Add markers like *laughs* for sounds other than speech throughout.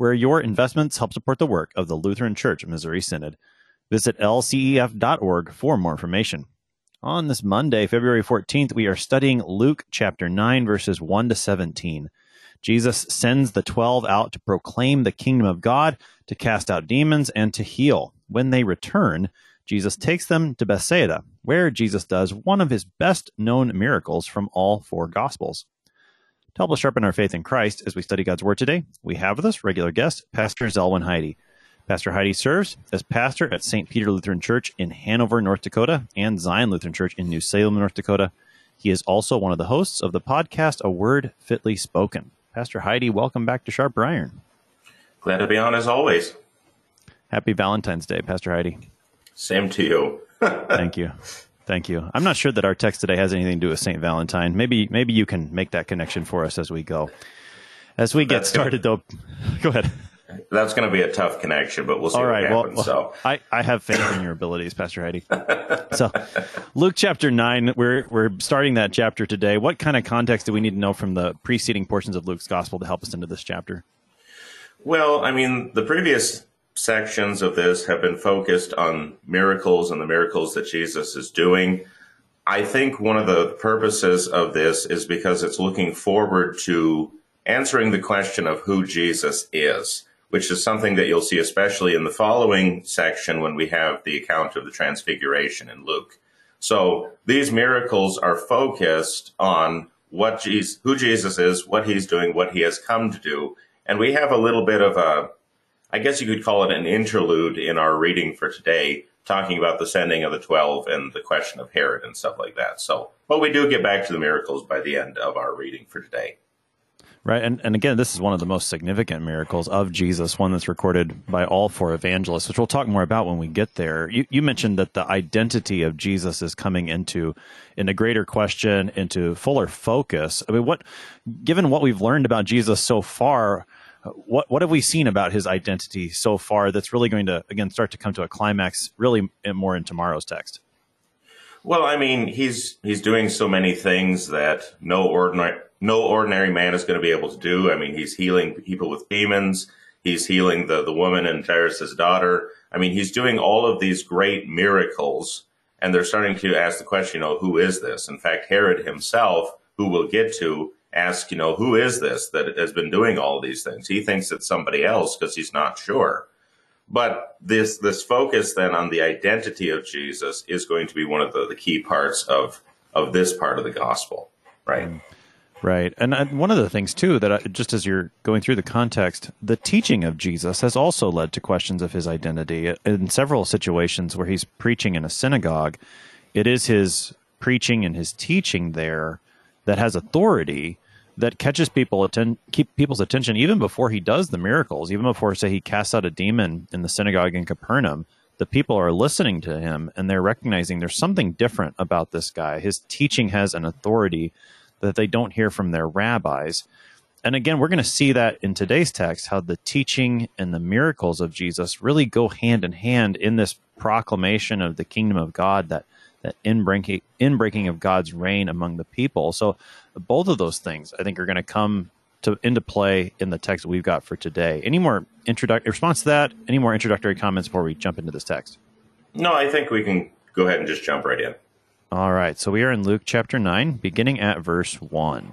where your investments help support the work of the Lutheran Church Missouri Synod. Visit lcef.org for more information. On this Monday, February 14th, we are studying Luke chapter 9, verses 1 to 17. Jesus sends the 12 out to proclaim the kingdom of God, to cast out demons, and to heal. When they return, Jesus takes them to Bethsaida, where Jesus does one of his best known miracles from all four Gospels. To help us sharpen our faith in Christ as we study God's Word today, we have with us regular guest, Pastor Zelwyn Heidi. Pastor Heidi serves as pastor at St. Peter Lutheran Church in Hanover, North Dakota, and Zion Lutheran Church in New Salem, North Dakota. He is also one of the hosts of the podcast A Word Fitly Spoken. Pastor Heidi, welcome back to Sharp Iron. Glad to be on as always. Happy Valentine's Day, Pastor Heidi. Same to you. *laughs* Thank you. Thank you. I'm not sure that our text today has anything to do with St. Valentine. Maybe maybe you can make that connection for us as we go. As we get That's started, gonna, though, go ahead. That's going to be a tough connection, but we'll see All right, what happens. Well, so. *laughs* I, I have faith in your abilities, Pastor Heidi. *laughs* so, Luke chapter 9, we're, we're starting that chapter today. What kind of context do we need to know from the preceding portions of Luke's gospel to help us into this chapter? Well, I mean, the previous sections of this have been focused on miracles and the miracles that Jesus is doing. I think one of the purposes of this is because it's looking forward to answering the question of who Jesus is, which is something that you'll see especially in the following section when we have the account of the transfiguration in Luke. So these miracles are focused on what Jesus, who Jesus is, what he's doing, what he has come to do. And we have a little bit of a I guess you could call it an interlude in our reading for today, talking about the sending of the 12 and the question of Herod and stuff like that. So, but we do get back to the miracles by the end of our reading for today. Right. And, and again, this is one of the most significant miracles of Jesus, one that's recorded by all four evangelists, which we'll talk more about when we get there. You, you mentioned that the identity of Jesus is coming into, in a greater question, into fuller focus. I mean, what, given what we've learned about Jesus so far, what what have we seen about his identity so far that's really going to again start to come to a climax really more in tomorrow's text? Well, I mean, he's he's doing so many things that no ordinary no ordinary man is going to be able to do. I mean, he's healing people with demons. He's healing the the woman and Jairus' daughter. I mean, he's doing all of these great miracles, and they're starting to ask the question, you know, who is this? In fact, Herod himself, who we'll get to, ask, you know, who is this that has been doing all these things? He thinks it's somebody else because he's not sure. But this this focus then on the identity of Jesus is going to be one of the, the key parts of of this part of the gospel, right? Mm. Right. And one of the things, too, that I, just as you're going through the context, the teaching of Jesus has also led to questions of his identity. In several situations where he's preaching in a synagogue, it is his preaching and his teaching there that has authority that catches people atten- keep people's attention even before he does the miracles, even before say he casts out a demon in the synagogue in Capernaum. The people are listening to him and they're recognizing there's something different about this guy. His teaching has an authority that they don't hear from their rabbis. And again, we're going to see that in today's text how the teaching and the miracles of Jesus really go hand in hand in this proclamation of the kingdom of God that that inbreaking inbreaking of God's reign among the people. So both of those things I think are going to come to into play in the text we've got for today. Any more introductory response to that? Any more introductory comments before we jump into this text? No, I think we can go ahead and just jump right in. All right. So we are in Luke chapter 9, beginning at verse 1.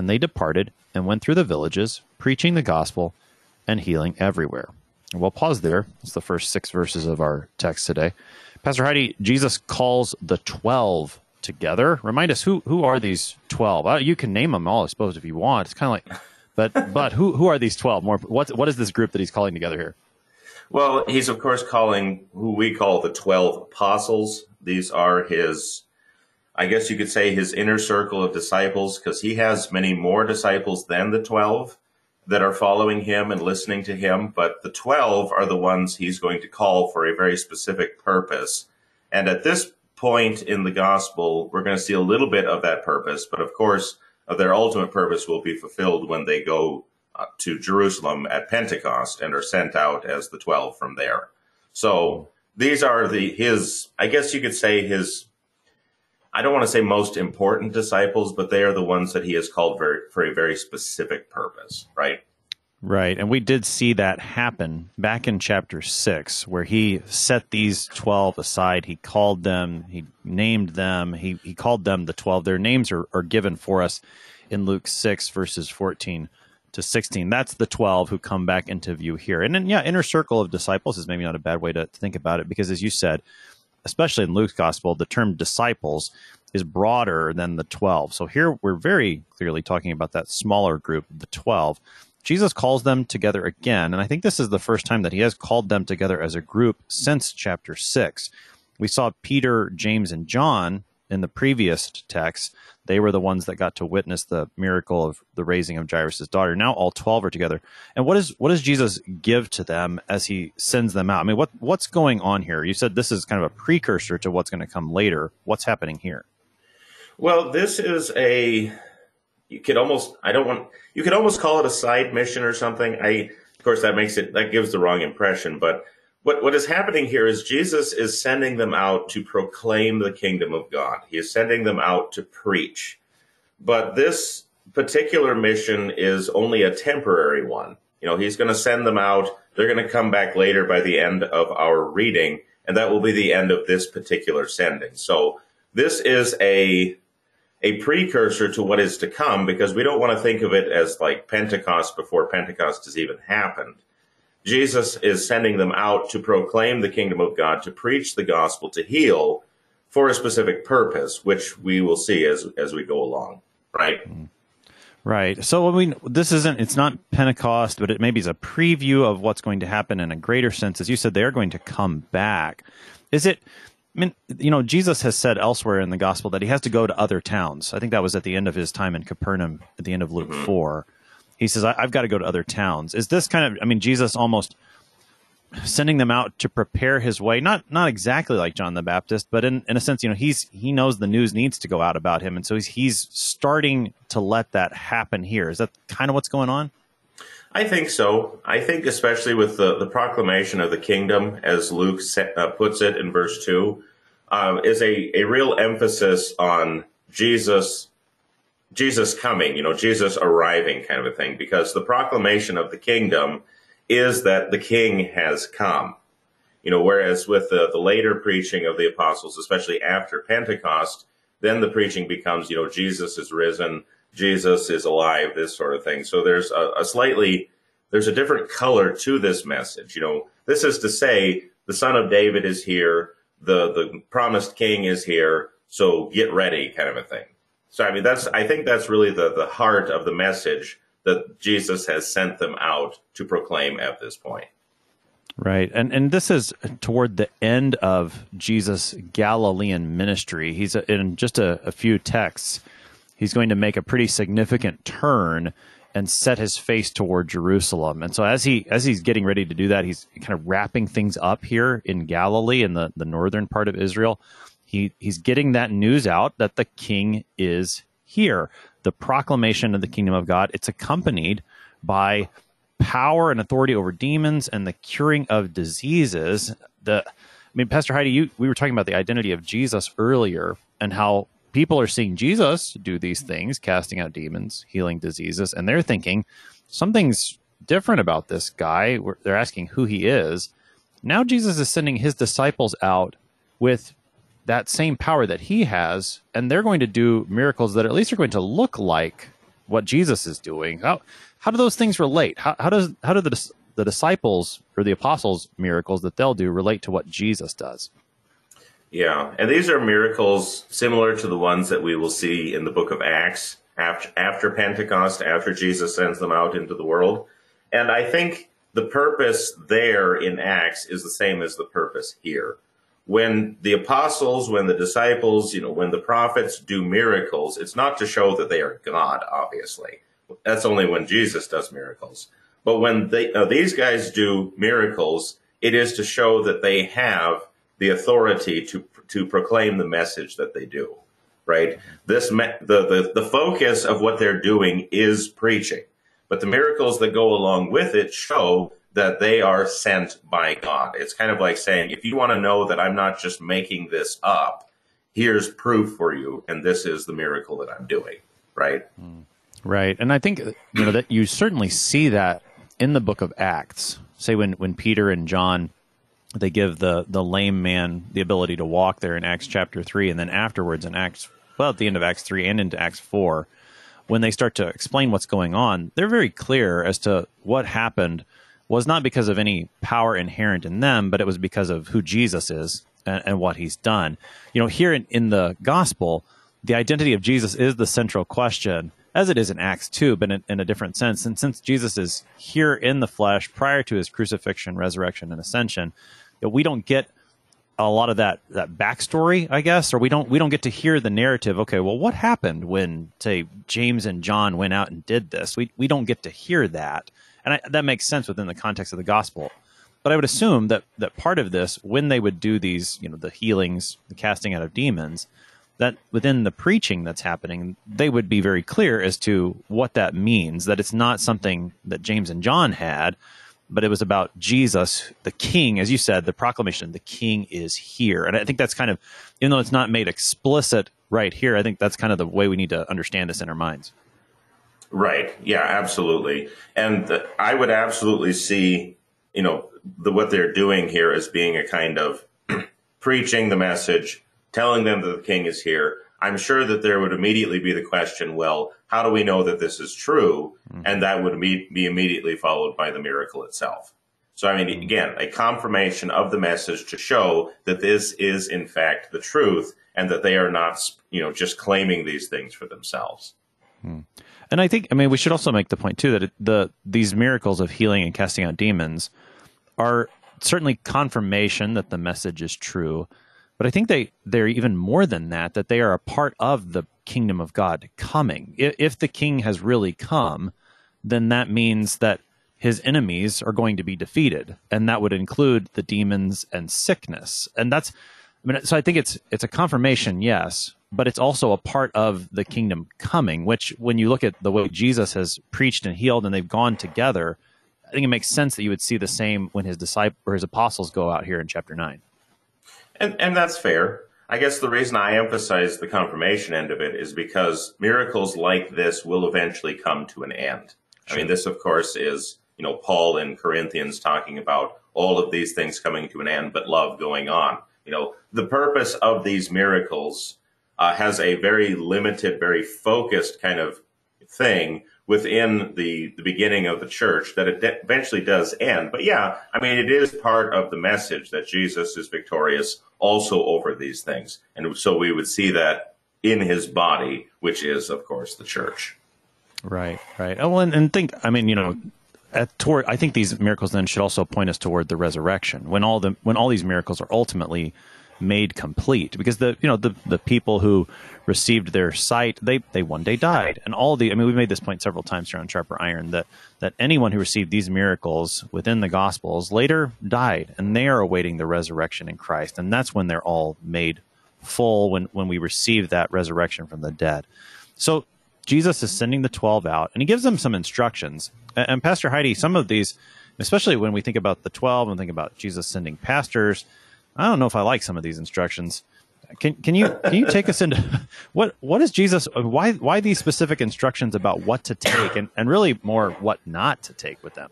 And they departed and went through the villages, preaching the gospel and healing everywhere. And We'll pause there. It's the first six verses of our text today. Pastor Heidi, Jesus calls the 12 together. Remind us who who are these 12? Uh, you can name them all, I suppose, if you want. It's kind of like, but *laughs* but who who are these 12? More what what is this group that he's calling together here? Well, he's of course calling who we call the 12 apostles. These are his I guess you could say his inner circle of disciples because he has many more disciples than the 12 that are following him and listening to him, but the 12 are the ones he's going to call for a very specific purpose. And at this point in the gospel, we're going to see a little bit of that purpose, but of course, uh, their ultimate purpose will be fulfilled when they go uh, to Jerusalem at Pentecost and are sent out as the 12 from there. So these are the his I guess you could say his I don't want to say most important disciples, but they are the ones that he has called for a very specific purpose, right? Right. And we did see that happen back in chapter 6, where he set these 12 aside. He called them, he named them, he, he called them the 12. Their names are, are given for us in Luke 6, verses 14 to 16. That's the 12 who come back into view here. And then, yeah, inner circle of disciples is maybe not a bad way to think about it because, as you said, especially in Luke's gospel, the term disciples is broader than the 12. So here we're very clearly talking about that smaller group, the 12. Jesus calls them together again, and I think this is the first time that he has called them together as a group since chapter 6. We saw Peter, James, and John in the previous text, they were the ones that got to witness the miracle of the raising of Jairus' daughter. Now all 12 are together. And what is what does Jesus give to them as he sends them out? I mean, what what's going on here? You said this is kind of a precursor to what's going to come later. What's happening here? Well, this is a you could almost I don't want you could almost call it a side mission or something. I of course that makes it that gives the wrong impression, but what, what is happening here is Jesus is sending them out to proclaim the kingdom of God. He is sending them out to preach. But this particular mission is only a temporary one. You know, he's going to send them out. They're going to come back later by the end of our reading, and that will be the end of this particular sending. So this is a a precursor to what is to come because we don't want to think of it as like Pentecost before Pentecost has even happened. Jesus is sending them out to proclaim the kingdom of God, to preach the gospel, to heal for a specific purpose, which we will see as as we go along, right? Right. So I mean, this isn't it's not Pentecost, but it maybe is a preview of what's going to happen in a greater sense. As you said, they're going to come back. Is it I mean, you know, Jesus has said elsewhere in the gospel that he has to go to other towns. I think that was at the end of his time in Capernaum at the end of Luke mm-hmm. 4 he says, I, have got to go to other towns. Is this kind of, I mean, Jesus almost sending them out to prepare his way, not, not exactly like John the Baptist, but in, in a sense, you know, he's, he knows the news needs to go out about him. And so he's, he's starting to let that happen here. Is that kind of what's going on? I think so. I think especially with the, the proclamation of the kingdom, as Luke set, uh, puts it in verse 2, uh, is a, a real emphasis on Jesus Jesus coming, you know, Jesus arriving kind of a thing, because the proclamation of the kingdom is that the king has come. You know, whereas with the, the later preaching of the apostles, especially after Pentecost, then the preaching becomes, you know, Jesus is risen, Jesus is alive, this sort of thing. So there's a, a slightly, there's a different color to this message. You know, this is to say the son of David is here, the, the promised king is here, so get ready kind of a thing. So I mean, that's I think that's really the the heart of the message that Jesus has sent them out to proclaim at this point. Right, and and this is toward the end of Jesus' Galilean ministry. He's uh, in just a, a few texts. He's going to make a pretty significant turn and set his face toward Jerusalem. And so as he as he's getting ready to do that, he's kind of wrapping things up here in Galilee in the, the northern part of Israel. He he's getting that news out that the king is here. The proclamation of the kingdom of God. It's accompanied by power and authority over demons and the curing of diseases. The I mean, Pastor Heidi, you we were talking about the identity of Jesus earlier and how people are seeing Jesus do these things, casting out demons, healing diseases, and they're thinking something's different about this guy. They're asking who he is. Now Jesus is sending his disciples out with that same power that he has, and they're going to do miracles that at least are going to look like what Jesus is doing. How how do those things relate? How how does how do the the disciples or the apostles' miracles that they'll do relate to what Jesus does. Yeah, and these are miracles similar to the ones that we will see in the book of Acts after, after Pentecost, after Jesus sends them out into the world. And I think the purpose there in Acts is the same as the purpose here. When the apostles, when the disciples, you know, when the prophets do miracles, it's not to show that they are God, obviously. That's only when Jesus does miracles. But when they, uh, these guys do miracles, it is to show that they have the authority to to proclaim the message that they do. Right. This me- the, the the focus of what they're doing is preaching, but the miracles that go along with it show that they are sent by God. It's kind of like saying, if you want to know that I'm not just making this up, here's proof for you, and this is the miracle that I'm doing. Right. Right. And I think you know that you certainly see that in the book of Acts. Say when when Peter and John they give the the lame man the ability to walk there in Acts chapter three, and then afterwards in Acts well at the end of Acts three and into Acts four, when they start to explain what's going on, they're very clear as to what happened was not because of any power inherent in them, but it was because of who Jesus is and, and what he's done. You know, here in, in the gospel, the identity of Jesus is the central question, as it is in Acts 2, but in, in, a different sense. And since Jesus is here in the flesh prior to his crucifixion, resurrection, and ascension, we don't get a lot of that that backstory, I guess, or we don't we don't get to hear the narrative. Okay, well, what happened when say James and John went out and did this? We we don't get to hear that, and I, that makes sense within the context of the gospel. But I would assume that that part of this, when they would do these, you know, the healings, the casting out of demons, that within the preaching that's happening, they would be very clear as to what that means. That it's not something that James and John had, but it was about Jesus, the King, as you said, the proclamation, the King is here. And I think that's kind of, even though it's not made explicit right here, I think that's kind of the way we need to understand this in our minds. Right. Yeah, absolutely. And the, I would absolutely see, you know, the, what they're doing here as being a kind of *clears throat* preaching the message, telling them that the King is here. I'm sure that there would immediately be the question, well, how do we know that this is true? Mm-hmm. And that would be, be immediately followed by the miracle itself. So, I mean, mm-hmm. again, a confirmation of the message to show that this is in fact the truth and that they are not, you know, just claiming these things for themselves. And I think, I mean, we should also make the point too that it, the these miracles of healing and casting out demons are certainly confirmation that the message is true, but I think they they're even more than that. That they are a part of the kingdom of God coming. If, if the king has really come, then that means that his enemies are going to be defeated, and that would include the demons and sickness. And that's, I mean, so I think it's it's a confirmation, yes, but it's also a part of the kingdom coming. Which, when you look at the way Jesus has preached and healed, and they've gone together, I think it makes sense that you would see the same when his disciples or his apostles go out here in chapter nine. And, and that's fair. I guess the reason I emphasize the confirmation end of it is because miracles like this will eventually come to an end. Sure. I mean, this, of course, is, you know, Paul in Corinthians talking about all of these things coming to an end, but love going on. You know, the purpose of these miracles uh, has a very limited, very focused kind of thing within the, the beginning of the church that it de- eventually does end. But yeah, I mean, it is part of the message that Jesus is victorious also over these things. And so we would see that in his body, which is, of course, the church. Right, right. Oh, and, and think, I mean, you know, at, toward, I think these miracles then should also point us toward the resurrection when all the when all these miracles are ultimately made complete because the you know the the people who received their sight they they one day died and all the I mean we've made this point several times here on Sharper Iron that that anyone who received these miracles within the Gospels later died and they are awaiting the resurrection in Christ and that's when they're all made full when when we receive that resurrection from the dead. So Jesus is sending the 12 out and he gives them some instructions. And, and Pastor Heidi, some of these, especially when we think about the 12 and think about Jesus sending pastors, I don't know if I like some of these instructions. Can can you can you take us into *laughs* what what is Jesus why why these specific instructions about what to take and, and really more what not to take with them?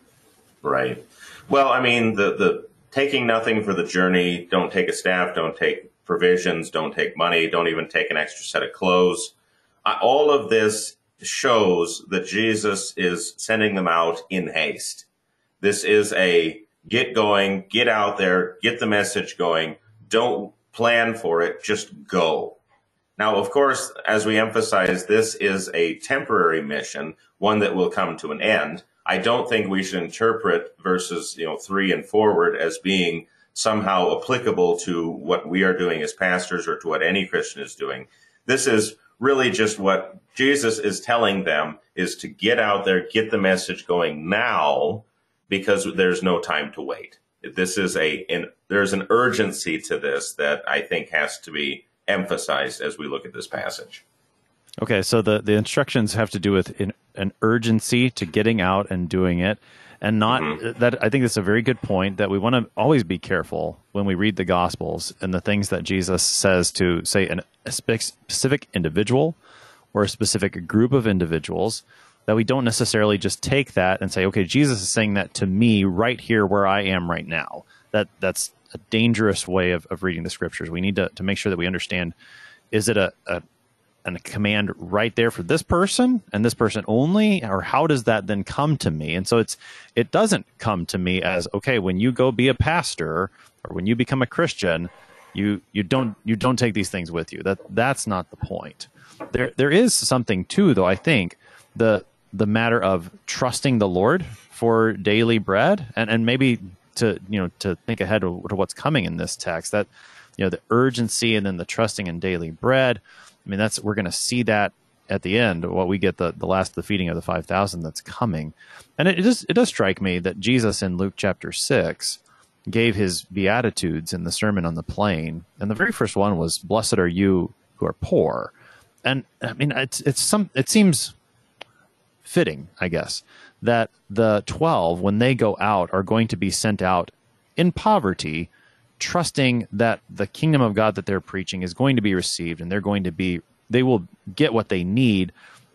Right. Well, I mean the the taking nothing for the journey, don't take a staff, don't take provisions, don't take money, don't even take an extra set of clothes. Uh, all of this shows that Jesus is sending them out in haste. This is a get going, get out there, get the message going. Don't plan for it, just go. Now, of course, as we emphasize, this is a temporary mission, one that will come to an end. I don't think we should interpret verses, you know, three and forward as being somehow applicable to what we are doing as pastors or to what any Christian is doing. This is really just what Jesus is telling them is to get out there, get the message going now because there's no time to wait. This is a, an, there's an urgency to this that I think has to be emphasized as we look at this passage. Okay, so the, the instructions have to do with an, an urgency to getting out and doing it, and not mm-hmm. that. I think that's a very good point. That we want to always be careful when we read the Gospels and the things that Jesus says to say an, a specific individual or a specific group of individuals. That we don't necessarily just take that and say, okay, Jesus is saying that to me right here where I am right now. That that's a dangerous way of, of reading the scriptures. We need to, to make sure that we understand is it a, a a command right there for this person and this person only or how does that then come to me and so it's it doesn't come to me as okay when you go be a pastor or when you become a christian you you don't you don't take these things with you that that's not the point there there is something too though i think the the matter of trusting the lord for daily bread. And and maybe to you know to think ahead to what's coming in this text that you know the urgency and then the trusting in daily bread. I mean that's we're going to see that at the end what we get the, the last the feeding of the 5000 that's coming. And it, it does it does strike me that jesus in luke chapter 6 gave his beatitudes in the sermon on the plain. And the very first one was blessed are you who are poor. And i mean it's it's some it seems fitting i guess that the 12, when they go out, are going to be sent out in poverty, trusting that the kingdom of God that they're preaching is going to be received and they're going to be, they will get what they need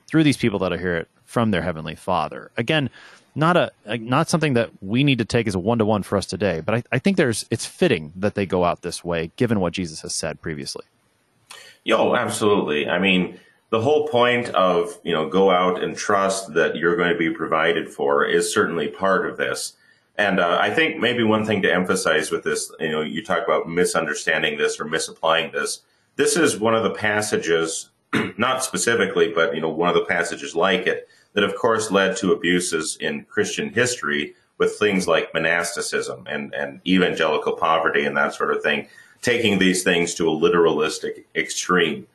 through these people that'll hear it from their heavenly Father. Again, not a not something that we need to take as a one to one for us today, but I, I think there's it's fitting that they go out this way given what Jesus has said previously. Yo, absolutely. I mean, the whole point of you know go out and trust that you're going to be provided for is certainly part of this. And uh, i think maybe one thing to emphasize with this you know you talk about misunderstanding this or misapplying this. This is one of the passages *clears throat* not specifically but you know one of the passages like it that of course led to abuses in christian history with things like monasticism and, and evangelical poverty and that sort of thing taking these things to a literalistic extreme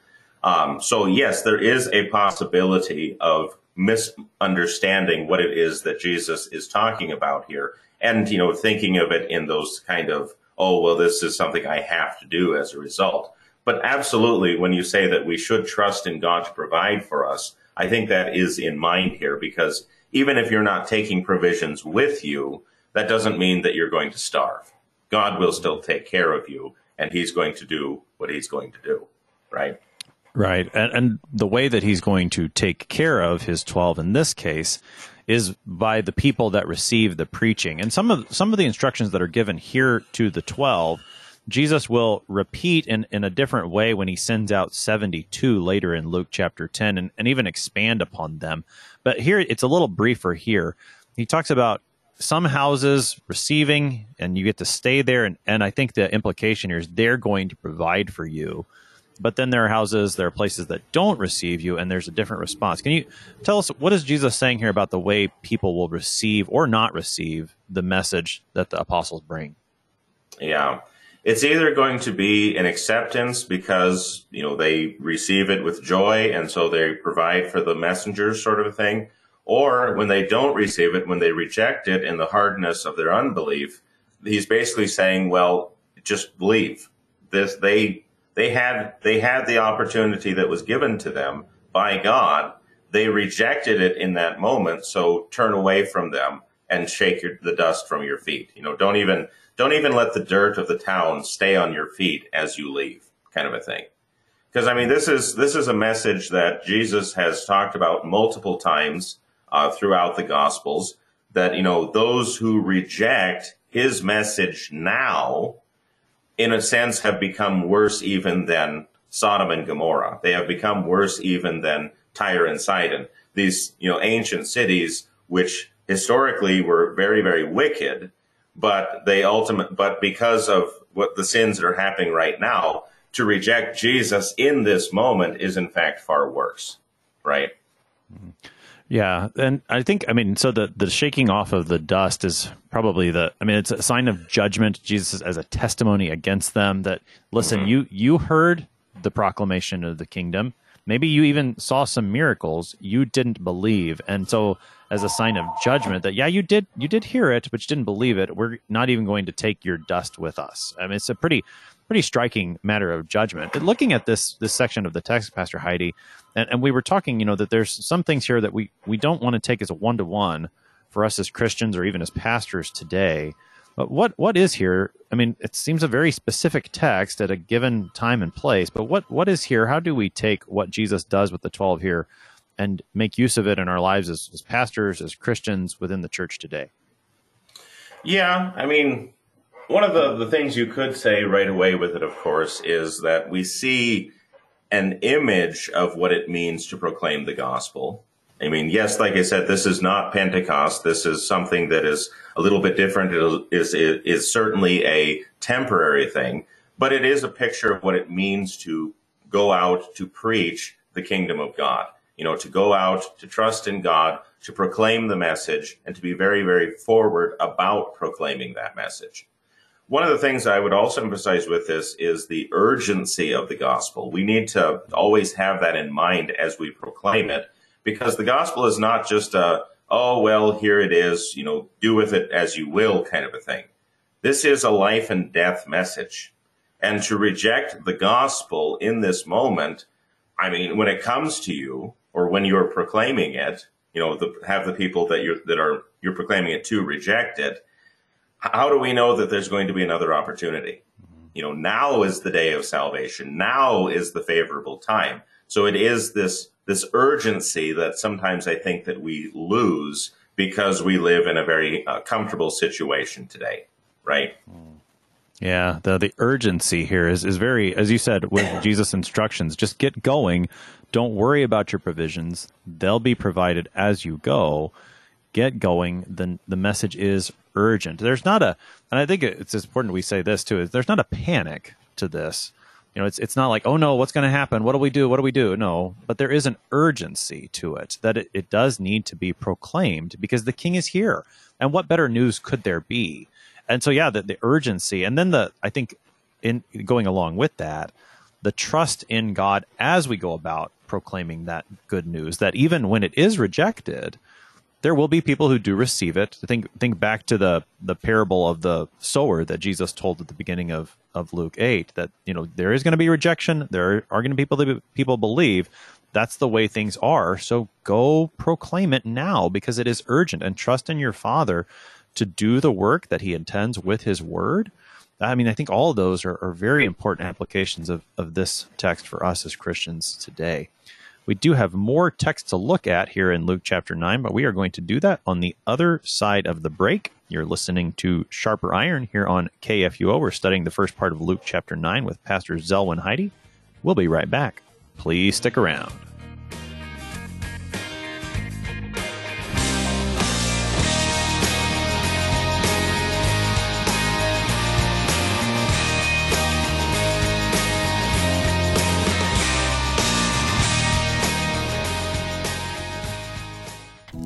um, so yes, there is a possibility of misunderstanding what it is that Jesus is talking about here, and you know, thinking of it in those kind of oh well, this is something I have to do as a result. But absolutely, when you say that we should trust in God to provide for us, I think that is in mind here because even if you're not taking provisions with you, that doesn't mean that you're going to starve. God will still take care of you, and He's going to do what He's going to do, right? Right. And, and the way that he's going to take care of his 12 in this case is by the people that receive the preaching. And some of some of the instructions that are given here to the 12 Jesus will repeat in, in a different way when he sends out 72 later in Luke chapter 10 and, and even expand upon them. But here it's a little briefer here. He talks about some houses receiving and you get to stay there. And, and I think the implication here is they're going to provide for you but then there are houses, there are places that don't receive you, and there's a different response. Can you tell us what is Jesus saying here about the way people will receive or not receive the message that the apostles bring? Yeah. It's either going to be an acceptance because, you know, they receive it with joy and so they provide for the messengers sort of a thing. Or when they don't receive it, when they reject it in the hardness of their unbelief, he's basically saying, well, just believe. This, they they had they had the opportunity that was given to them by God. They rejected it in that moment. So turn away from them and shake your, the dust from your feet. You know, don't even don't even let the dirt of the town stay on your feet as you leave, kind of a thing. Because I mean, this is this is a message that Jesus has talked about multiple times uh, throughout the Gospels. That you know, those who reject his message now in a sense, have become worse even than Sodom and Gomorrah. They have become worse even than Tyre and Sidon. These, you know, ancient cities which historically were very, very wicked, but they ultimate, but because of what the sins that are happening right now, to reject Jesus in this moment is in fact far worse, right? Mm-hmm. Yeah, and I think I mean so the the shaking off of the dust is probably the I mean it's a sign of judgment. Jesus as a testimony against them that listen, mm-hmm. you you heard the proclamation of the kingdom. Maybe you even saw some miracles you didn't believe, and so as a sign of judgment that yeah you did you did hear it but you didn't believe it. We're not even going to take your dust with us. I mean it's a pretty pretty striking matter of judgment. But looking at this this section of the text, Pastor Heidi, and, and we were talking, you know, that there's some things here that we we don't want to take as a one to one for us as Christians or even as pastors today. But what what is here? I mean, it seems a very specific text at a given time and place. But what what is here? How do we take what Jesus does with the twelve here and make use of it in our lives as, as pastors, as Christians within the church today? Yeah, I mean, one of the, the things you could say right away with it, of course, is that we see an image of what it means to proclaim the gospel. I mean, yes, like I said, this is not Pentecost. This is something that is a little bit different. It is, is, is certainly a temporary thing, but it is a picture of what it means to go out to preach the kingdom of God. You know, to go out, to trust in God, to proclaim the message, and to be very, very forward about proclaiming that message. One of the things I would also emphasize with this is the urgency of the gospel. We need to always have that in mind as we proclaim it, because the gospel is not just a, oh, well, here it is, you know, do with it as you will kind of a thing. This is a life and death message. And to reject the gospel in this moment, I mean, when it comes to you or when you're proclaiming it, you know, the, have the people that you're, that are, you're proclaiming it to reject it, how do we know that there's going to be another opportunity? You know, now is the day of salvation. Now is the favorable time. So it is this this urgency that sometimes I think that we lose because we live in a very uh, comfortable situation today, right? Yeah, the the urgency here is is very, as you said, with *coughs* Jesus' instructions. Just get going. Don't worry about your provisions; they'll be provided as you go. Get going. Then the message is urgent. There's not a, and I think it's important we say this too. Is there's not a panic to this. You know, it's it's not like, oh no, what's going to happen? What do we do? What do we do? No, but there is an urgency to it that it, it does need to be proclaimed because the king is here, and what better news could there be? And so, yeah, the, the urgency, and then the I think in going along with that, the trust in God as we go about proclaiming that good news. That even when it is rejected, there will be people who do receive it. Think think back to the the parable of the sower that Jesus told at the beginning of of Luke eight. That you know there is going to be rejection. There are going to be people that people believe. That's the way things are. So go proclaim it now because it is urgent and trust in your Father to do the work that He intends with His Word. I mean, I think all of those are, are very important applications of, of this text for us as Christians today. We do have more text to look at here in Luke chapter 9, but we are going to do that on the other side of the break. You're listening to Sharper Iron here on KFUO. We're studying the first part of Luke chapter 9 with Pastor Zelwyn Heidi. We'll be right back. Please stick around.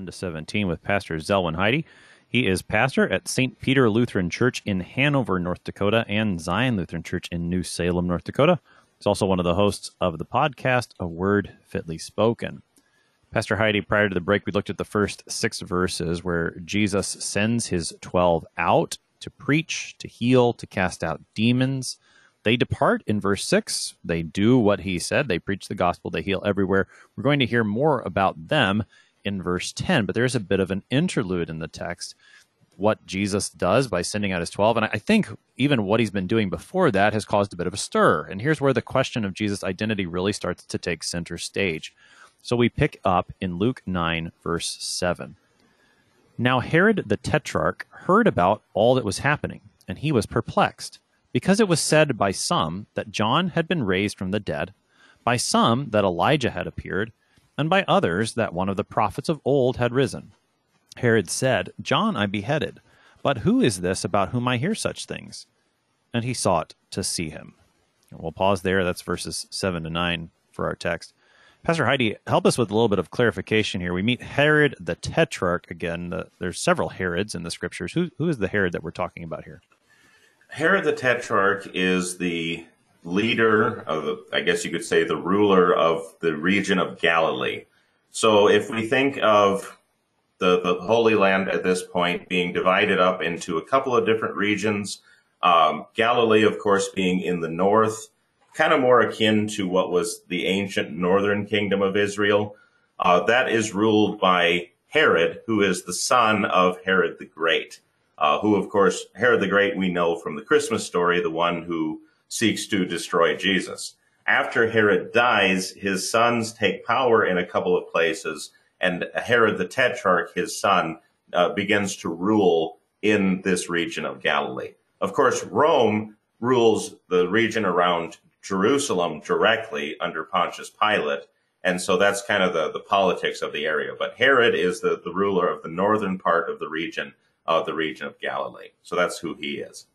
1 to 17 with Pastor Zelwyn Heidi. He is pastor at St. Peter Lutheran Church in Hanover, North Dakota, and Zion Lutheran Church in New Salem, North Dakota. He's also one of the hosts of the podcast, A Word Fitly Spoken. Pastor Heidi, prior to the break, we looked at the first six verses where Jesus sends his 12 out to preach, to heal, to cast out demons. they depart in verse 6. They do what he said. They preach the gospel. They heal everywhere. We're going to hear more about them in verse 10, but there's a bit of an interlude in the text what Jesus does by sending out his 12. And I think even what he's been doing before that has caused a bit of a stir. And here's where the question of Jesus' identity really starts to take center stage. So we pick up in Luke 9, verse 7. Now Herod the Tetrarch heard about all that was happening, and he was perplexed, because it was said by some that John had been raised from the dead, by some that Elijah had appeared, and by others that one of the prophets of old had risen. Herod said, John I beheaded, but who is this about whom I hear such things? And he sought to see him. We'll pause there. That's verses 7 to 9 for our text. Pastor Heidi, help us with a little bit of clarification here. We meet Herod the Tetrarch again. The, there's several Herods in the scriptures. Who, who is the Herod that we're talking about here? Herod the Tetrarch is the leader of, I guess you could say, the ruler of the region of Galilee. So if we think of the, the Holy Land at this point being divided up into a couple of different regions. Um, Galilee, of course, being in the north, kind of more akin to what was the ancient northern kingdom of Israel. Uh, that is ruled by Herod, who is the son of Herod the Great, uh, who, of course, Herod the Great we know from the Christmas story, the one who seeks to destroy Jesus. After Herod dies, his sons take power in a couple of places and Herod the Tetrarch, his son, uh, begins to rule in this region of Galilee. Of course, Rome rules the region around Jerusalem directly under Pontius Pilate. And so that's kind of the, the politics of the area. But Herod is the, the ruler of the northern part of the region, of the region of Galilee. So that's who he is.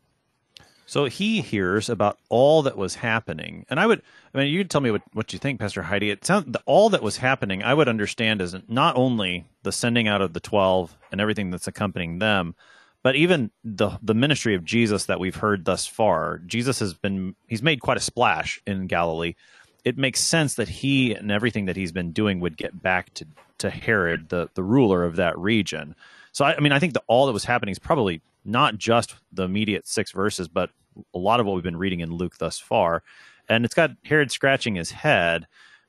So he hears about all that was happening. And I would, I mean, you tell me what, what you think, Pastor Heidi. It sounds, all that was happening, I would understand as not only the sending out of the 12 and everything that's accompanying them, but even the the ministry of Jesus that we've heard thus far. Jesus has been, he's made quite a splash in Galilee. It makes sense that he and everything that he's been doing would get back to, to Herod, the, the ruler of that region. So, I, I mean, I think that all that was happening is probably not just the immediate six verses, but a lot of what we've been reading in Luke thus far. And it's got Herod scratching his head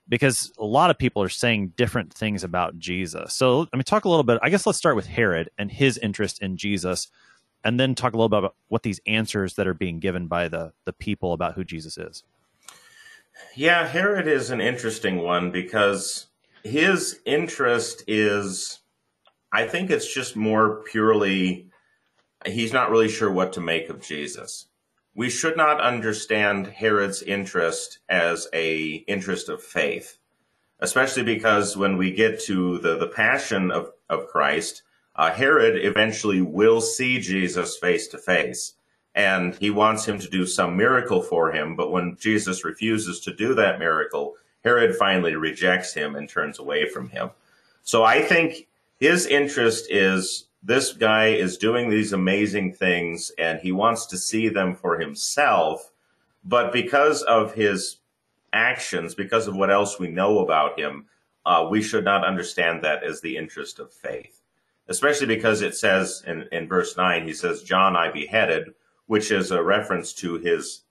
because a lot of people are saying different things about Jesus. So let me talk a little bit. I guess let's start with Herod and his interest in Jesus, and then talk a little bit about what these answers that are being given by the, the people about who Jesus is. Yeah, Herod is an interesting one because his interest is, I think it's just more purely he's not really sure what to make of Jesus. We should not understand Herod's interest as a interest of faith, especially because when we get to the, the passion of, of Christ, uh, Herod eventually will see Jesus face to face. And he wants him to do some miracle for him. But when Jesus refuses to do that miracle, Herod finally rejects him and turns away from him. So I think his interest is this guy is doing these amazing things and he wants to see them for himself. But because of his actions, because of what else we know about him, uh, we should not understand that as the interest of faith. Especially because it says in, in verse 9, he says, John I beheaded, which is a reference to his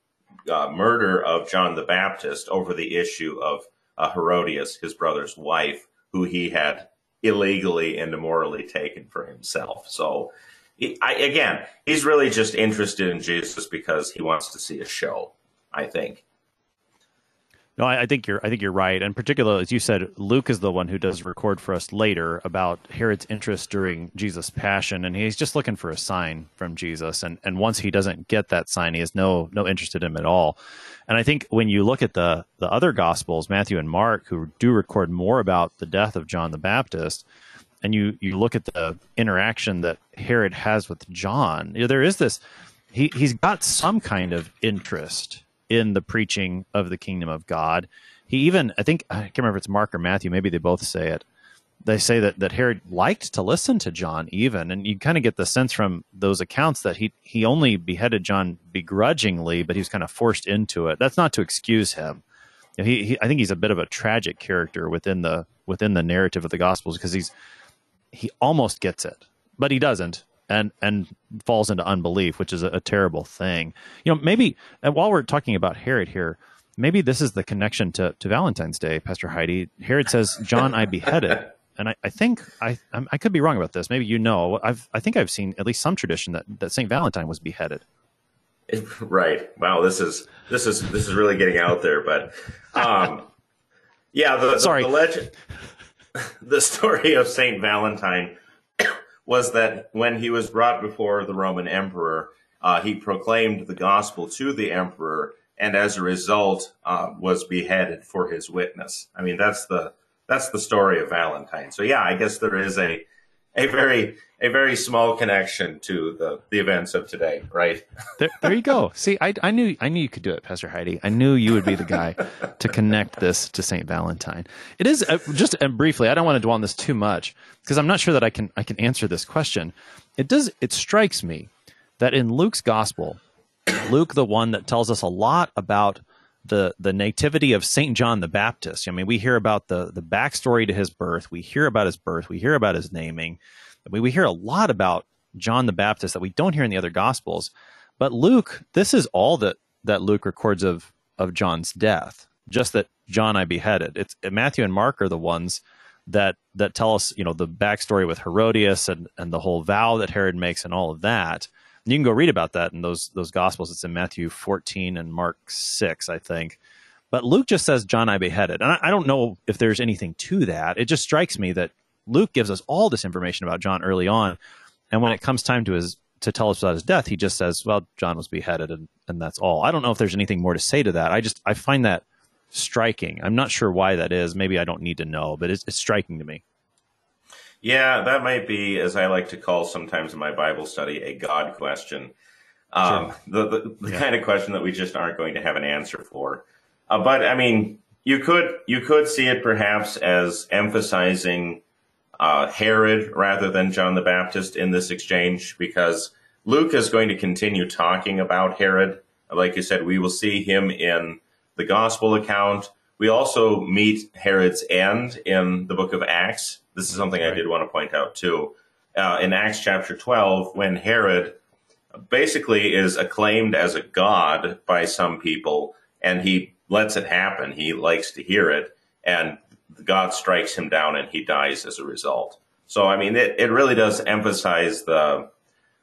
uh, murder of John the Baptist over the issue of uh, Herodias, his brother's wife, who he had illegally and immorally taken for himself. So, I, again, he's really just interested in Jesus because he wants to see a show. I think. No, I, I, think you're. I think you're right, and particularly as you said, Luke is the one who does record for us later about Herod's interest during Jesus' passion, and he's just looking for a sign from Jesus. And and once he doesn't get that sign, he has no no interest in him at all. And I think when you look at the the other Gospels, Matthew and Mark, who do record more about the death of John the Baptist, and you you look at the interaction that Herod has with John, you know, there is this. He he's got some kind of interest in the preaching of the kingdom of God. He even, I think, I can't remember if it's Mark or Matthew, maybe they both say it. They say that, that Herod liked to listen to John, even, and you kind of get the sense from those accounts that he he only beheaded John begrudgingly, but he was kind of forced into it. That's not to excuse him. He, he I think he's a bit of a tragic character within the within the narrative of the Gospels because he's he almost gets it, but he doesn't and and falls into unbelief, which is a, a terrible thing. You know, maybe while we're talking about Herod here, maybe this is the connection to, to Valentine's Day, Pastor Heidi. Herod says, "John, I beheaded," *laughs* and I, I think I I could be wrong about this. Maybe you know. I've I think I've seen at least some tradition that that Saint Valentine was beheaded. *laughs* Right. Wow. This is this is this is really getting out there, but um, yeah. The, Sorry. The, the legend, *laughs* the story of Saint Valentine was that when he was brought before the Roman emperor, uh, he proclaimed the gospel to the emperor, and as a result, uh, was beheaded for his witness. I mean, that's the that's the story of Valentine. So yeah, I guess there is a a very a very small connection to the the events of today, right? *laughs* There, there you go. See, I, I knew I knew you could do it, Pastor Heidi. I knew you would be the guy to connect this to Saint Valentine. It is uh, just uh, briefly. I don't want to dwell on this too much because I'm not sure that I can I can answer this question. It does. It strikes me that in Luke's gospel, Luke, the one that tells us a lot about the the nativity of Saint John the Baptist. I mean, we hear about the the backstory to his birth. We hear about his birth. We hear about his naming. I mean, we hear a lot about John the Baptist that we don't hear in the other Gospels. But Luke, this is all that that Luke records of of John's death. Just that John I beheaded. It's Matthew and Mark are the ones that that tell us, you know, the backstory with Herodias and and the whole vow that Herod makes and all of that. You can go read about that in those those Gospels. It's in Matthew 14 and Mark 6, I think. But Luke just says John I beheaded, and I, I don't know if there's anything to that. It just strikes me that Luke gives us all this information about John early on, and when it comes time to his to tell us about his death, he just says, "Well, John was beheaded," and and that's all. I don't know if there's anything more to say to that. I just I find that striking. I'm not sure why that is. Maybe I don't need to know, but it's, it's striking to me. Yeah, that might be, as I like to call sometimes in my Bible study, a God question. Um, sure. The, the, the yeah. kind of question that we just aren't going to have an answer for. Uh, but I mean, you could you could see it perhaps as emphasizing uh, Herod rather than John the Baptist in this exchange because Luke is going to continue talking about Herod. Like you said, we will see him in the gospel account. We also meet Herod's end in the book of Acts. This is something right. I did want to point out too. Uh, in Acts chapter 12, when Herod basically is acclaimed as a god by some people and he lets it happen, he likes to hear it. And God strikes him down and he dies as a result. So I mean, it, it really does emphasize the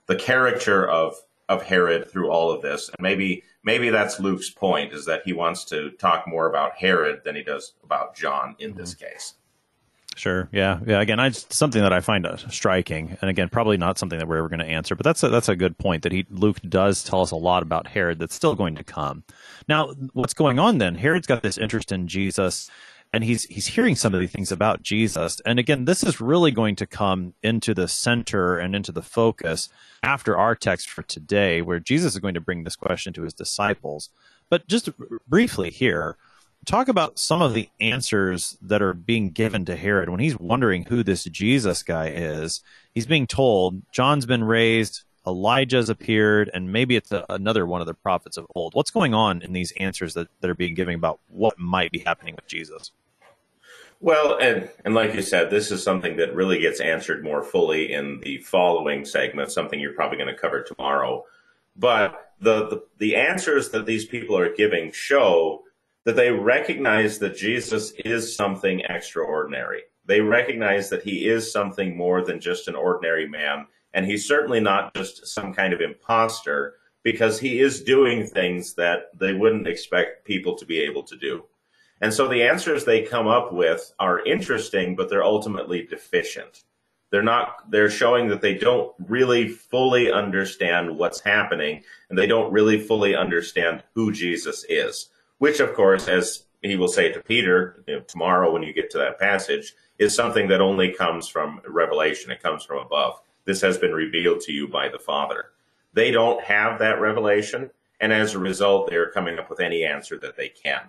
the character of of Herod through all of this, and maybe maybe that's Luke's point is that he wants to talk more about Herod than he does about John in mm-hmm. this case. Sure. Yeah. Yeah. Again, I something that I find uh, striking, and again, probably not something that we're ever going to answer, but that's a, that's a good point that he Luke does tell us a lot about Herod that's still going to come. Now, what's going on then? Herod's got this interest in Jesus and he's he's hearing some of these things about Jesus. And again, this is really going to come into the center and into the focus after our text for today, where Jesus is going to bring this question to his disciples. But just briefly here, talk about some of the answers that are being given to Herod when he's wondering who this Jesus guy is. He's being told John's been raised, Elijah's appeared, and maybe it's a, another one of the prophets of old. What's going on in these answers that, that are being given about what might be happening with Jesus? Well, and and like you said, this is something that really gets answered more fully in the following segment, something you're probably going to cover tomorrow. But the, the the answers that these people are giving show that they recognize that Jesus is something extraordinary. They recognize that he is something more than just an ordinary man, and he's certainly not just some kind of impostor because he is doing things that they wouldn't expect people to be able to do. And so the answers they come up with are interesting, but they're ultimately deficient. They're not, they're showing that they don't really fully understand what's happening and they don't really fully understand who Jesus is, which of course, as he will say to Peter you know, tomorrow when you get to that passage, is something that only comes from revelation. It comes from above. This has been revealed to you by the Father. They don't have that revelation. And as a result, they're coming up with any answer that they can.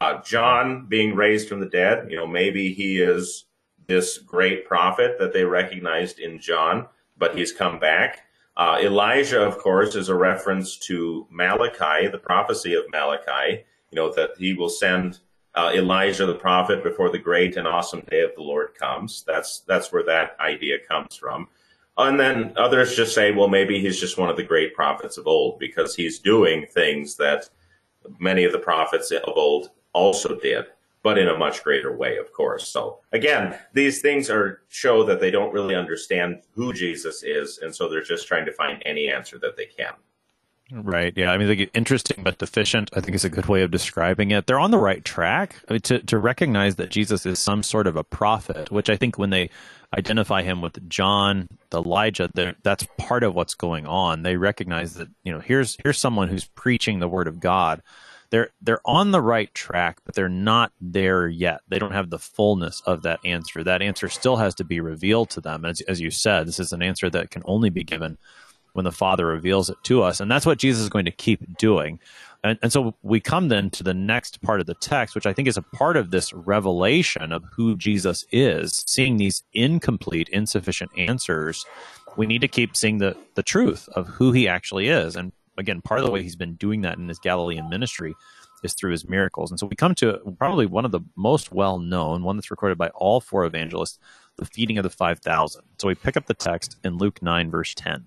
Uh, John being raised from the dead, you know, maybe he is this great prophet that they recognized in John, but he's come back. Uh, Elijah, of course, is a reference to Malachi, the prophecy of Malachi, you know, that he will send uh, Elijah the prophet before the great and awesome day of the Lord comes. That's, that's where that idea comes from. And then others just say, well, maybe he's just one of the great prophets of old because he's doing things that many of the prophets of old also did, but in a much greater way, of course. So again, these things are show that they don't really understand who Jesus is, and so they're just trying to find any answer that they can. Right. Yeah. I mean, like, interesting but deficient. I think is a good way of describing it. They're on the right track I mean, to to recognize that Jesus is some sort of a prophet, which I think when they identify him with John, Elijah, that's part of what's going on. They recognize that you know here's here's someone who's preaching the word of God. They're they're on the right track, but they're not there yet. They don't have the fullness of that answer. That answer still has to be revealed to them. As as you said, this is an answer that can only be given when the Father reveals it to us. And that's what Jesus is going to keep doing. And, and, so we come then to the next part of the text, which I think is a part of this revelation of who Jesus is, seeing these incomplete, insufficient answers. We need to keep seeing the, the truth of who he actually is. And again, part of the way he's been doing that in his Galilean ministry is through his miracles. And so we come to probably one of the most well known, one that's recorded by all four evangelists, the feeding of the 5,000. So we pick up the text in Luke 9, verse 10.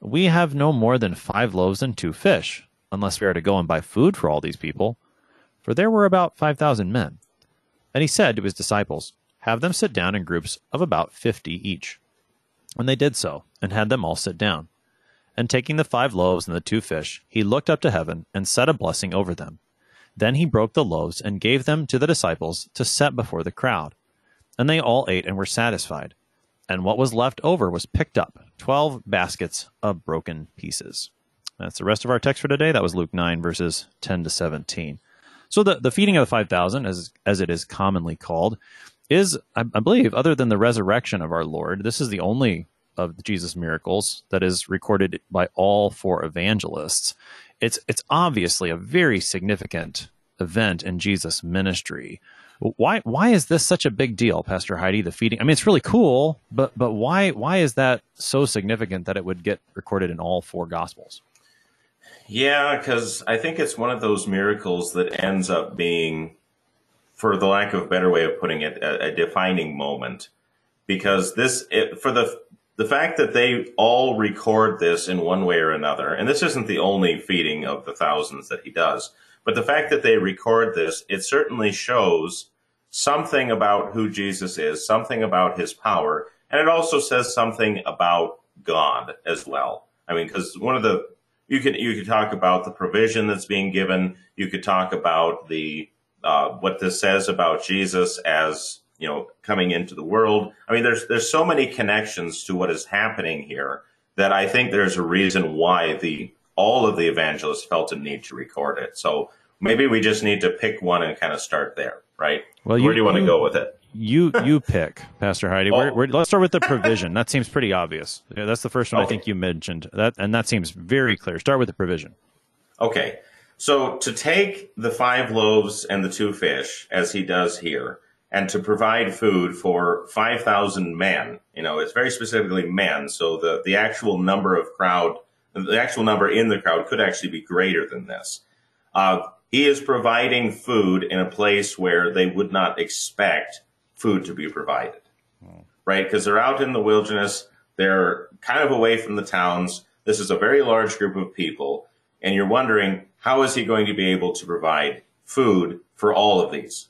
We have no more than five loaves and two fish, unless we are to go and buy food for all these people. For there were about five thousand men. And he said to his disciples, Have them sit down in groups of about fifty each. And they did so, and had them all sit down. And taking the five loaves and the two fish, he looked up to heaven and said a blessing over them. Then he broke the loaves and gave them to the disciples to set before the crowd. And they all ate and were satisfied and what was left over was picked up 12 baskets of broken pieces. That's the rest of our text for today. That was Luke 9, verses 10 to 17. So the, the feeding of the 5,000, as, as it is commonly called, is, I, I believe, other than the resurrection of our Lord, this is the only of Jesus' miracles that is recorded by all four evangelists. It's, it's obviously a very significant event in Jesus' ministry. Why why is this such a big deal, Pastor Heidi? The feeding. I mean, it's really cool, but but why why is that so significant that it would get recorded in all four Gospels? Yeah, because I think it's one of those miracles that ends up being, for the lack of a better way of putting it, a, a defining moment. Because this, it, for the the fact that they all record this in one way or another, and this isn't the only feeding of the thousands that he does, but the fact that they record this, it certainly shows something about who Jesus is, something about his power, and it also says something about God as well. I mean, because one of the you could you could talk about the provision that's being given. You could talk about the uh, what this says about Jesus as you know coming into the world. I mean, there's there's so many connections to what is happening here that I think there's a reason why the all of the evangelists felt a need to record it. So maybe we just need to pick one and kind of start there, right? Well, where you, do you want to go with it? You you *laughs* pick, Pastor Heidi. Oh. let's start with the provision. That seems pretty obvious. Yeah, that's the first one okay. I think you mentioned. That and that seems very clear. Start with the provision. Okay. So to take the five loaves and the two fish, as he does here, and to provide food for 5,000 men, you know, it's very specifically men. So the, the actual number of crowd the actual number in the crowd could actually be greater than this. Uh, he is providing food in a place where they would not expect food to be provided, right? Because they're out in the wilderness, they're kind of away from the towns. This is a very large group of people, and you're wondering how is he going to be able to provide food for all of these,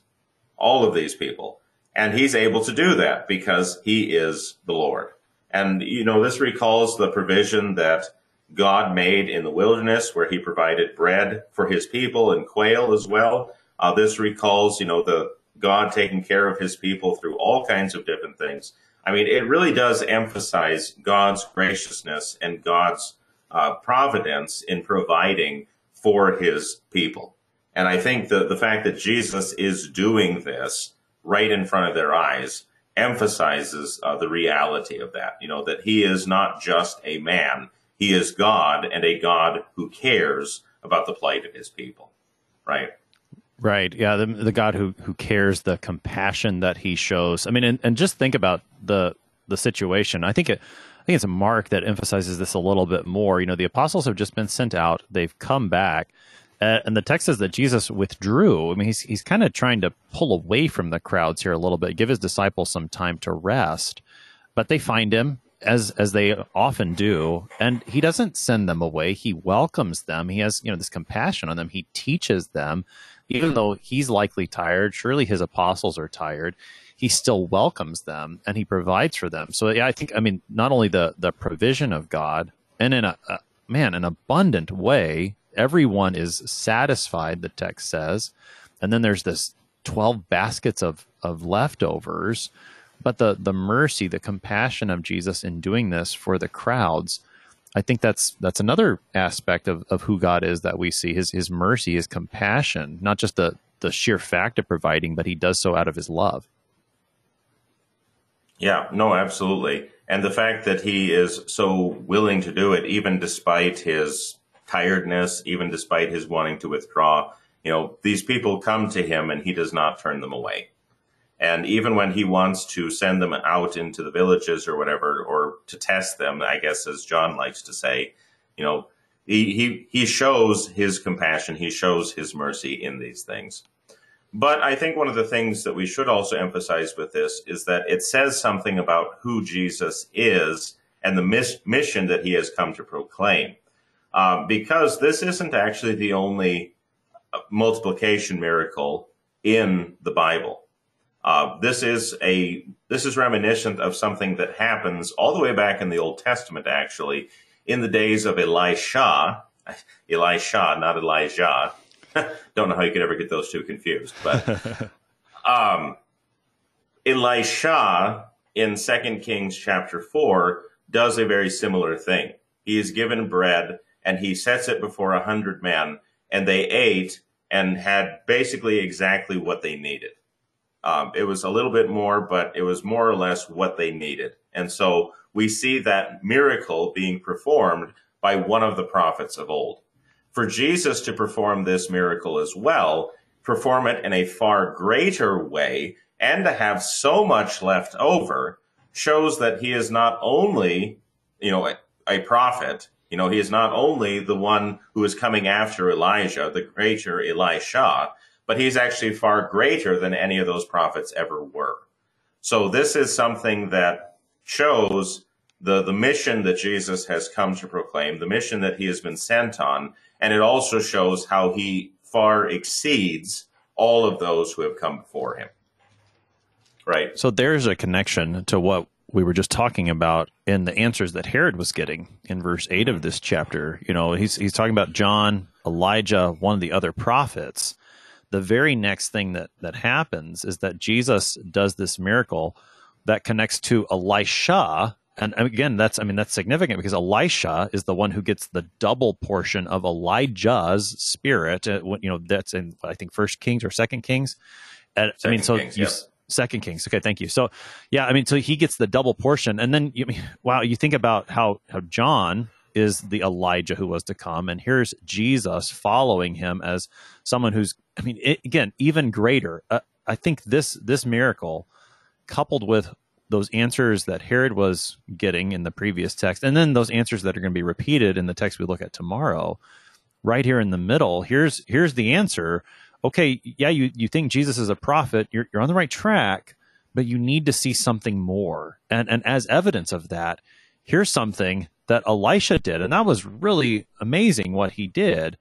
all of these people? And he's able to do that because he is the Lord. And, you know, this recalls the provision that God made in the wilderness, where He provided bread for His people and quail as well. Uh, this recalls, you know, the God taking care of His people through all kinds of different things. I mean, it really does emphasize God's graciousness and God's uh, providence in providing for His people. And I think the the fact that Jesus is doing this right in front of their eyes emphasizes uh, the reality of that. You know, that he is not just a man, he is God and a God who cares about the plight of his people. Right. Right. Yeah. The, the God who, who cares, the compassion that he shows. I mean, and, and just think about the, the situation. I think it, I think it's a Mark that emphasizes this a little bit more. You know, the apostles have just been sent out. They've come back. Uh, and the text says that Jesus withdrew. I mean, he's he's kind of trying to pull away from the crowds here a little bit, give his disciples some time to rest. But they find him as as they often do, and he doesn't send them away. He welcomes them. He has you know this compassion on them. He teaches them, even though he's likely tired. Surely his apostles are tired. He still welcomes them and he provides for them. So yeah, I think I mean not only the the provision of God and in a, a man an abundant way everyone is satisfied, the text says. And then there's this 12 baskets of, of leftovers. But the, the mercy, the compassion of Jesus in doing this for the crowds, I think that's that's another aspect of, of who God is that we see his his mercy, his compassion, not just the the sheer fact of providing, but he does so out of his love. Yeah, no, absolutely. And the fact that he is so willing to do it, even despite his tiredness, even despite his wanting to withdraw. You know, these people come to him and he does not turn them away. And even when he wants to send them out into the villages or whatever, or to test them, I guess, as John likes to say, you know, he, he, he shows his compassion, he shows his mercy in these things. But I think one of the things that we should also emphasize with this is that it says something about who Jesus is and the mis- mission that he has come to proclaim um, because this isn't actually the only uh, multiplication miracle in the Bible. Uh, this is a this is reminiscent of something that happens all the way back in the Old Testament, actually, in the days of Elisha, *laughs* Elisha, not Elijah. *laughs* Don't know how you could ever get those two confused, but *laughs* um, Elisha in Second Kings chapter four does a very similar thing. He is given bread and he sets it before a hundred men, and they ate and had basically exactly what they needed. Um, it was a little bit more, but it was more or less what they needed. And so we see that miracle being performed by one of the prophets of old. For Jesus to perform this miracle as well, perform it in a far greater way, and to have so much left over shows that he is not only, you know, a, a prophet, you know, he is not only the one who is coming after Elijah, the greater Elisha, but he's actually far greater than any of those prophets ever were. So this is something that shows the, the mission that Jesus has come to proclaim, the mission that he has been sent on, and it also shows how he far exceeds all of those who have come before him. Right. So there's a connection to what we were just talking about in the answers that Herod was getting in verse 8 of this chapter. You know, he's he's talking about John, Elijah, one of the other prophets. The very next thing that that happens is that Jesus does this miracle that connects to Elisha, and again, that's I mean that's significant because Elisha is the one who gets the double portion of Elijah's spirit. Uh, you know, that's in I think First Kings or Second Kings. And, I mean, so Kings, you, Second Kings. Okay, thank you. So, yeah, I mean, so he gets the double portion, and then you mean *laughs* wow, you think about how how John is the Elijah who was to come, and here's Jesus following him as someone who's, I mean, it, again, even greater. Uh, I think this this miracle, coupled with those answers that Herod was getting in the previous text, and then those answers that are going to be repeated in the text we look at tomorrow, right here in the middle. Here's here's the answer okay, yeah, you, you think Jesus is a prophet, you're, you're on the right track, but you need to see something more. And, and as evidence of that, here's something that Elisha did. And that was really amazing what he did.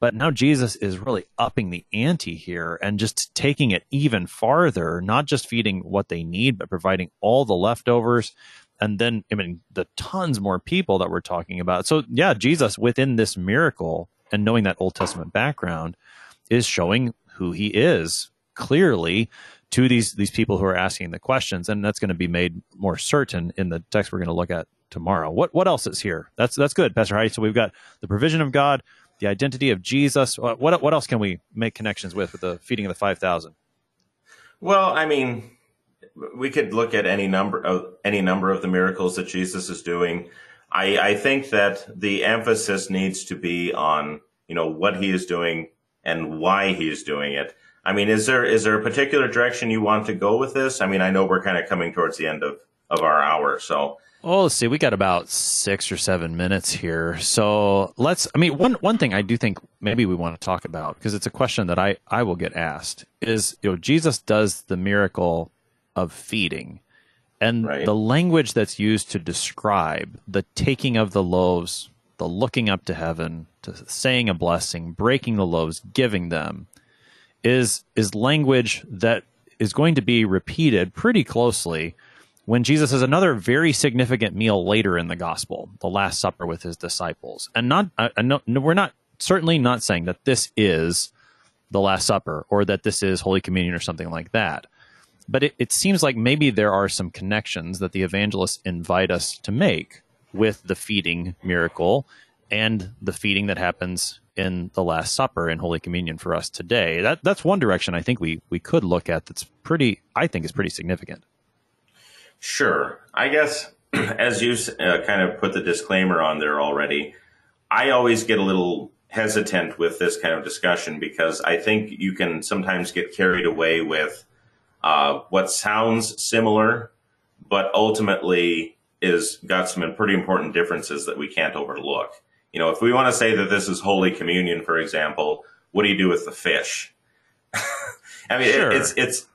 But now Jesus is really upping the ante here and just taking it even farther, not just feeding what they need, but providing all the leftovers. And then, I mean, the tons more people that we're talking about. So, yeah, Jesus within this miracle and knowing that Old Testament background is showing who he is clearly to these these people who are asking the questions, and that's going to be made more certain in the text we're going to look at tomorrow. What what else is here? That's that's good, Pastor Heidi. So we've got the provision of God, the identity of Jesus. What what else can we make connections with with the feeding of the five thousand? Well, I mean, we could look at any number of any number of the miracles that Jesus is doing. I, I think that the emphasis needs to be on you know what he is doing and why he's doing it. I mean, is there is there a particular direction you want to go with this? I mean, I know we're kind of coming towards the end of of our hour, so. Oh, let's see. We got about six or seven minutes here, so let's. I mean, one one thing I do think maybe we want to talk about because it's a question that I I will get asked is you know Jesus does the miracle of feeding, and Right. the language that's used to describe the taking of the loaves, the looking up to heaven, to saying a blessing, breaking the loaves, giving them, is is language that is going to be repeated pretty closely when Jesus has another very significant meal later in the gospel, the Last Supper with his disciples. And not, uh, no, no, we're not certainly not saying that this is the Last Supper or that this is Holy Communion or something like that. But it, it seems like maybe there are some connections that the evangelists invite us to make with the feeding miracle and the feeding that happens in the Last Supper in Holy Communion for us today. That that's one direction I think we we could look at. That's pretty. I think is pretty significant. Sure. I guess *clears throat* as you uh, kind of put the disclaimer on there already, I always get a little hesitant with this kind of discussion because I think you can sometimes get carried away with uh, what sounds similar, but ultimately is got some pretty important differences that we can't overlook. You know, if we want to say that this is Holy Communion, for example, what do you do with the fish? *laughs* I mean, it- it's it's.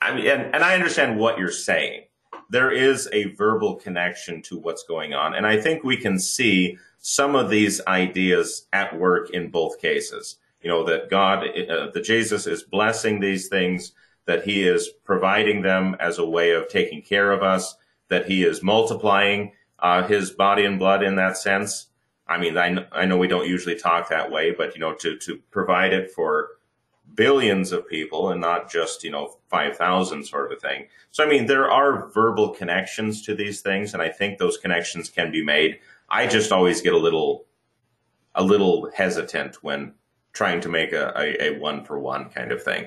I mean, and, and I understand what you're saying. There is a verbal connection to what's going on, and I think we can see some of these ideas at work in both cases. You know that God, uh, that Jesus is blessing these things, that He is providing them as a way of taking care of us, that He is multiplying uh, His body and blood in that sense. I mean, I, I know we don't usually talk that way, but you know, to to provide it for billions of people and not just you know 5000 sort of a thing so i mean there are verbal connections to these things and i think those connections can be made i just always get a little a little hesitant when trying to make a, a, a one for one kind of thing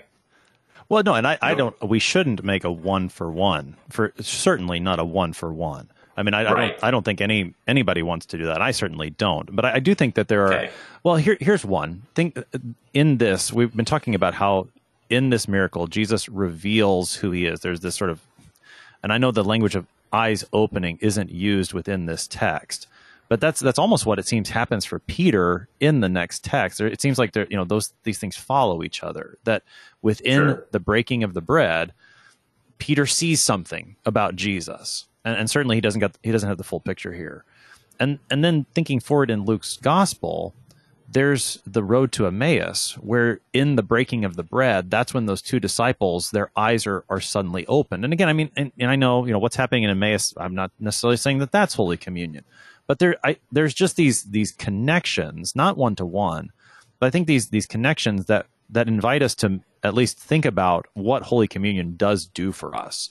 Well, no, and I, I don't. We shouldn't make a one for one. For certainly not a one for one. I mean, I, I don't. I don't think any anybody wants to do that. I certainly don't. But I, I do think that there are. Okay. Well, here here's one. Think in this we've been talking about how in this miracle Jesus reveals who he is. There's this sort of, and I know the language of eyes opening isn't used within this text. But that's that's almost what it seems happens for Peter in the next text. It seems like there, you know, those these things follow each other. That within Sure. the breaking of the bread, Peter sees something about Jesus, and, and certainly he doesn't get he doesn't have the full picture here. And and then thinking forward in Luke's gospel, there's the road to Emmaus, where in the breaking of the bread, that's when those two disciples, their eyes are, are suddenly opened. And again, I mean, and, and I know, you know, what's happening in Emmaus, I'm not necessarily saying that that's Holy Communion, but there, I, there's just these, these connections, not one to one, but I think these, these connections that, that invite us to at least think about what Holy Communion does do for us,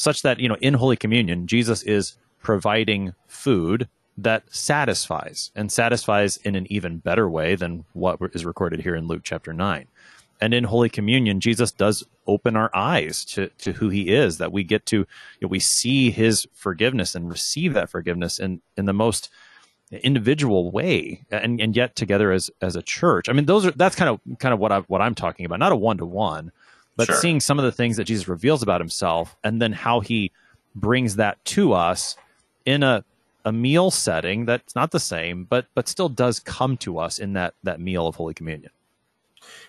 such that, you know, in Holy Communion, Jesus is providing food that satisfies and satisfies in an even better way than what is recorded here in Luke chapter 9. And in Holy Communion, Jesus does open our eyes to, to who he is, that we get to, you know, we see his forgiveness and receive that forgiveness in, in the most individual way and, and yet together as, as a church. I mean, those are, that's kind of, kind of what I, what I'm talking about, not a one to one, but Sure. seeing some of the things that Jesus reveals about himself and then how he brings that to us in a, a meal setting that's not the same, but but still does come to us in that that meal of Holy Communion.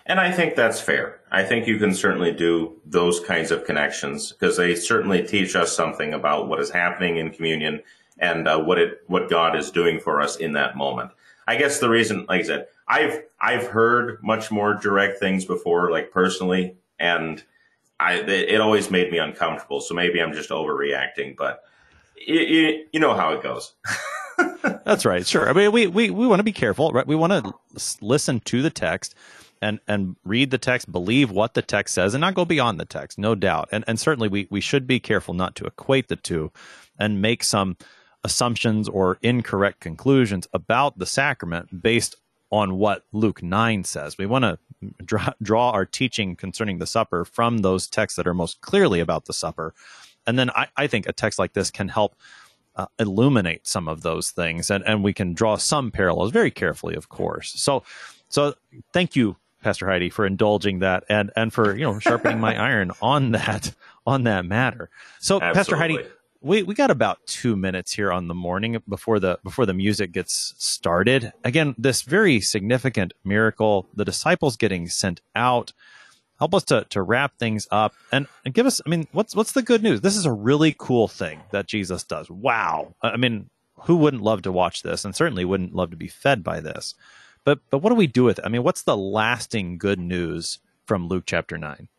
And I think that's fair. I think you can certainly do those kinds of connections because they certainly teach us something about what is happening in communion and uh, what it what God is doing for us in that moment. I guess the reason, like I said, I've I've heard much more direct things before, like personally, and I it, it always made me uncomfortable. So maybe I'm just overreacting, but you, you, you know how it goes. *laughs* That's right. Sure. I mean, we we, we want to be careful, right? We want to listen to the text and and read the text, believe what the text says, and not go beyond the text, no doubt. And and certainly we we should be careful not to equate the two and make some assumptions or incorrect conclusions about the sacrament based on what Luke 9 says. We want to draw, draw our teaching concerning the supper from those texts that are most clearly about the supper. And then I, I think a text like this can help uh, illuminate some of those things and, and we can draw some parallels very carefully, of course. So, so thank you, Pastor Heidi, for indulging that and, and for, you know, sharpening my *laughs* iron on that, on that matter. So Absolutely. Pastor Heidi, we, we got about two minutes here on the morning before the before the music gets started. Again, this very significant miracle, the disciples getting sent out. Help us to, to wrap things up and, and give us. I mean, what's what's the good news? This is a really cool thing that Jesus does. Wow. I mean, who wouldn't love to watch this, and certainly wouldn't love to be fed by this. But but what do we do with it? I mean, what's the lasting good news from Luke chapter nine?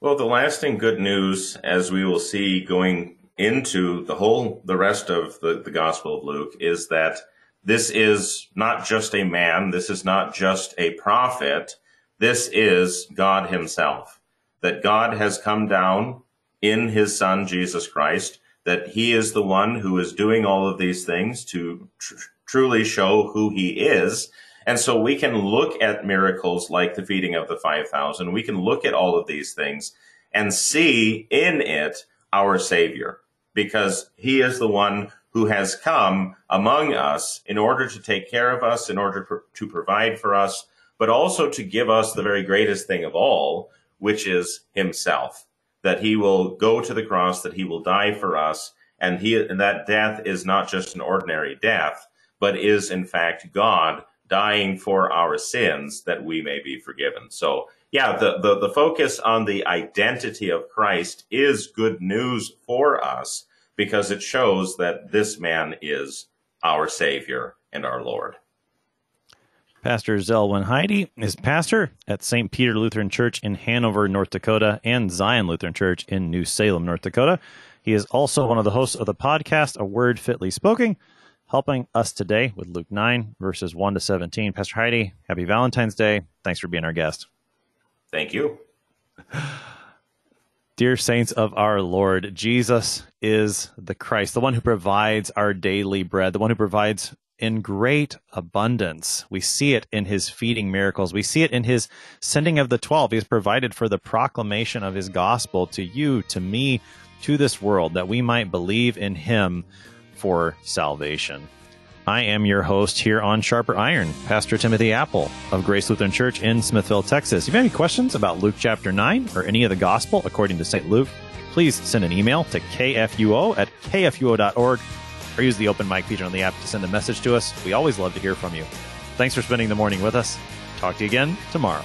Well, the lasting good news, as we will see going into the whole the rest of the, the gospel of luke is that this is not just a man this is not just a prophet this is god himself. That god has come down in his son jesus christ that he is the one who is doing all of these things to tr- truly show who he is. And so we can look at miracles like the feeding of the 5000 we can look at all of these things and see in it our savior because he is the one who has come among us in order to take care of us, in order to provide for us, but also to give us the very greatest thing of all, which is himself. That he will go to the cross, that he will die for us, and he and that death is not just an ordinary death, but is in fact God dying for our sins that we may be forgiven. So yeah, the, the, the focus on the identity of Christ is good news for us because it shows that this man is our Savior and our Lord. Pastor Zelwyn Heidi is pastor at St. Peter Lutheran Church in Hanover, North Dakota, and Zion Lutheran Church in New Salem, North Dakota. He is also one of the hosts of the podcast, A Word Fitly Spoken, helping us today with Luke 9, verses 1 to 17. Pastor Heidi, happy Valentine's Day. Thanks for being our guest. Thank you. Dear saints of our Lord, Jesus is the Christ, the one who provides our daily bread, the one who provides in great abundance. We see it in his feeding miracles. We see it in his sending of the 12. He has provided for the proclamation of his gospel to you, to me, to this world, that we might believe in him for salvation. I am your host here on Sharper Iron, Pastor Timothy Appel of Grace Lutheran Church in Smithville, Texas. If you have any questions about Luke chapter 9 or any of the gospel according to St. Luke, please send an email to kfuo at kfuo.org or use the open mic feature on the app to send a message to us. We always love to hear from you. Thanks for spending the morning with us. Talk to you again tomorrow.